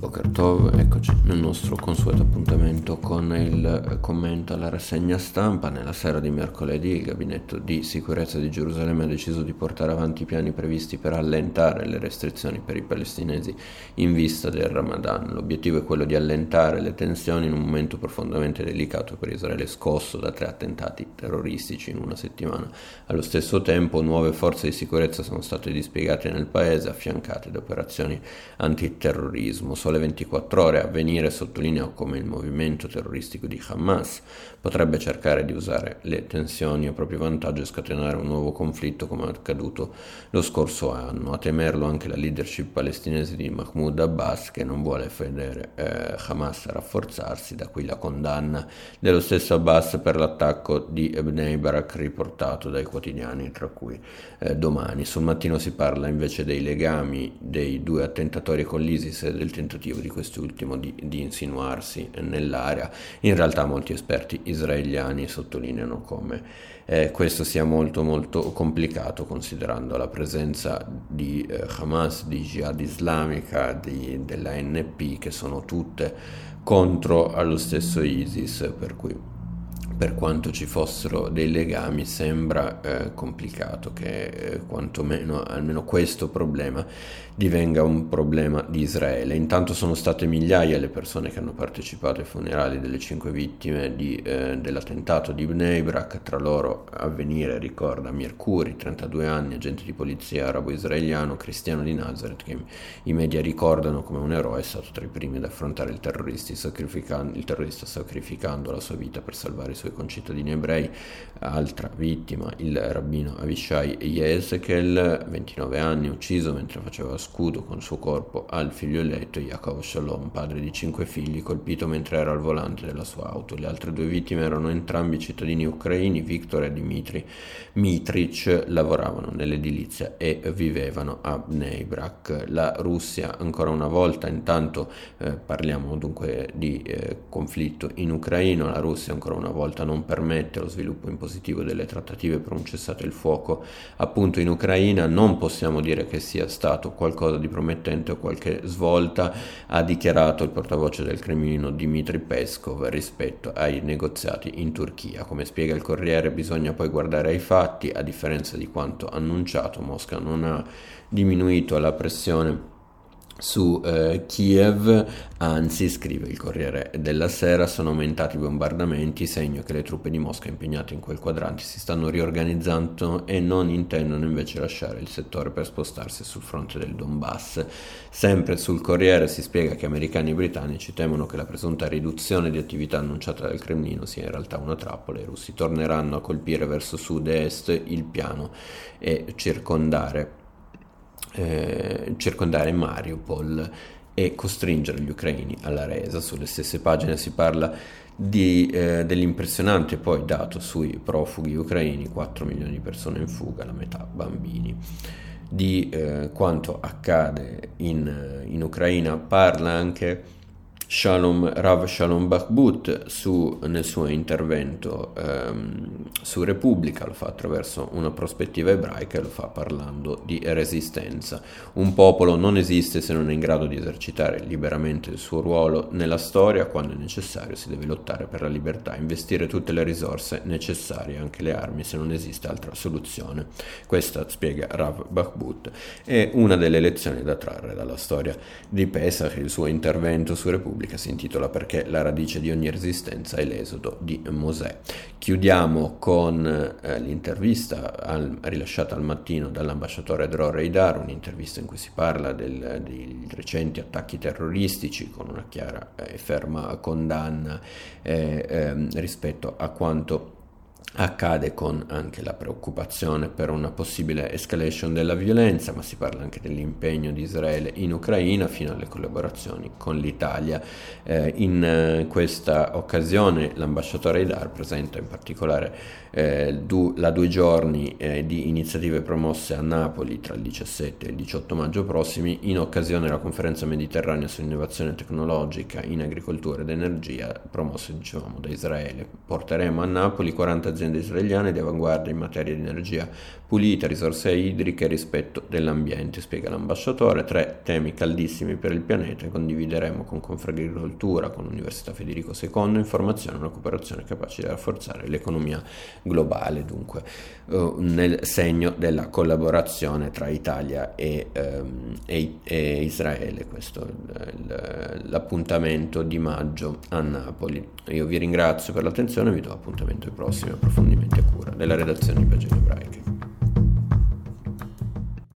Boker Tov, eccoci nel nostro consueto appuntamento con il commento alla rassegna stampa. Nella sera di mercoledì il gabinetto di sicurezza di Gerusalemme ha deciso di portare avanti i piani previsti per allentare le restrizioni per i palestinesi in vista del Ramadan. L'obiettivo è quello di allentare le tensioni in un momento profondamente delicato per Israele scosso da tre attentati terroristici in una settimana. Allo stesso tempo nuove forze di sicurezza sono state dispiegate nel paese affiancate da operazioni antiterrorismo Sole 24 Ore Avvenire sottolinea come il movimento terroristico di Hamas potrebbe cercare di usare le tensioni a proprio vantaggio e scatenare un nuovo conflitto come accaduto lo scorso anno. A temerlo anche la leadership palestinese di Mahmoud Abbas che non vuole vedere eh, Hamas rafforzarsi, da qui la condanna dello stesso Abbas per l'attacco di Ebnei Barak riportato dai quotidiani, tra cui eh, domani. Sul mattino si parla invece dei legami dei due attentatori con l'ISIS e del tentativo tentativo di quest'ultimo di, di insinuarsi nell'area. In realtà molti esperti israeliani sottolineano come eh, questo sia molto molto complicato considerando la presenza di eh, Hamas, di Jihad islamica, di, della NP che sono tutte contro allo stesso ISIS per cui per quanto ci fossero dei legami, sembra eh, complicato che eh, quantomeno almeno questo problema divenga un problema di Israele. Intanto sono state migliaia le persone che hanno partecipato ai funerali delle cinque vittime di, eh, dell'attentato di Bnei Brak, tra loro avvenire ricorda Mirkuri, 32 anni, agente di polizia arabo-israeliano, cristiano di Nazareth, che i media ricordano come un eroe, è stato tra i primi ad affrontare il, il terrorista sacrificando la sua vita per salvare i suoi suoi concittadini ebrei, altra vittima, il rabbino Avishai Yezekel, 29 anni, ucciso mentre faceva scudo con il suo corpo al figlio eletto Yaakov Shalom, padre di cinque figli, colpito mentre era al volante della sua auto. Le altre due vittime erano entrambi cittadini ucraini, Viktor e Dmitry Mitric, lavoravano nell'edilizia e vivevano a Bnei Brak. La Russia ancora una volta, intanto eh, parliamo dunque di eh, conflitto in Ucraina, la Russia ancora una volta volta non permette lo sviluppo in positivo delle trattative per un cessate il fuoco appunto in Ucraina, non possiamo dire che sia stato qualcosa di promettente o qualche svolta, ha dichiarato il portavoce del Cremlino Dmitry Peskov rispetto ai negoziati in Turchia. Come spiega il Corriere bisogna poi guardare ai fatti, a differenza di quanto annunciato Mosca non ha diminuito la pressione su eh, Kiev, anzi, scrive il Corriere della Sera, sono aumentati i bombardamenti, segno che le truppe di Mosca impegnate in quel quadrante si stanno riorganizzando e non intendono invece lasciare il settore per spostarsi sul fronte del Donbass. Sempre sul Corriere si spiega che americani e britannici temono che la presunta riduzione di attività annunciata dal Cremlino sia in realtà una trappola i russi torneranno a colpire verso sud e est il piano e circondare eh, circondare Mariupol e costringere gli ucraini alla resa. Sulle stesse pagine si parla di, eh, dell'impressionante poi dato sui profughi ucraini, 4 milioni di persone in fuga, la metà bambini. Di eh, quanto accade in, in Ucraina parla anche Shalom, Rav Shalom Bakhbut su, nel suo intervento ehm, su Repubblica, lo fa attraverso una prospettiva ebraica e lo fa parlando di resistenza. Un popolo non esiste se non è in grado di esercitare liberamente il suo ruolo nella storia, quando è necessario si deve lottare per la libertà, investire tutte le risorse necessarie, anche le armi, se non esiste altra soluzione. Questa, spiega Rav Bakhbut, è una delle lezioni da trarre dalla storia di Pesach, il suo intervento su Repubblica Repubblica si intitola Perché la radice di ogni resistenza è l'esodo di Mosè. Chiudiamo con eh, l'intervista al, rilasciata al mattino dall'ambasciatore Dror Reidar, un'intervista in cui si parla del, dei recenti attacchi terroristici con una chiara e ferma condanna eh, eh, rispetto a quanto accade con anche la preoccupazione per una possibile escalation della violenza, ma si parla anche dell'impegno di Israele in Ucraina fino alle collaborazioni con l'Italia. Eh, in eh, questa occasione l'ambasciatore Idar presenta in particolare eh, du- la due giorni eh, di iniziative promosse a Napoli tra il 17 e il 18 maggio prossimi in occasione della conferenza mediterranea sull'innovazione tecnologica in agricoltura ed energia promossa dicevamo da Israele. Porteremo a Napoli 40 aziende israeliane di avanguardia in materia di energia pulita, risorse idriche e rispetto dell'ambiente, spiega l'ambasciatore. Tre temi caldissimi per il pianeta condivideremo con Confagricoltura, con l'Università Federico II, informazione e una cooperazione capace di rafforzare l'economia globale, dunque uh, nel segno della collaborazione tra Italia e, um, e, e Israele. Questo è l'appuntamento di maggio a Napoli. Io vi ringrazio per l'attenzione e vi do appuntamento ai prossimi approfondimenti a cura della redazione di Pagine Ebraiche.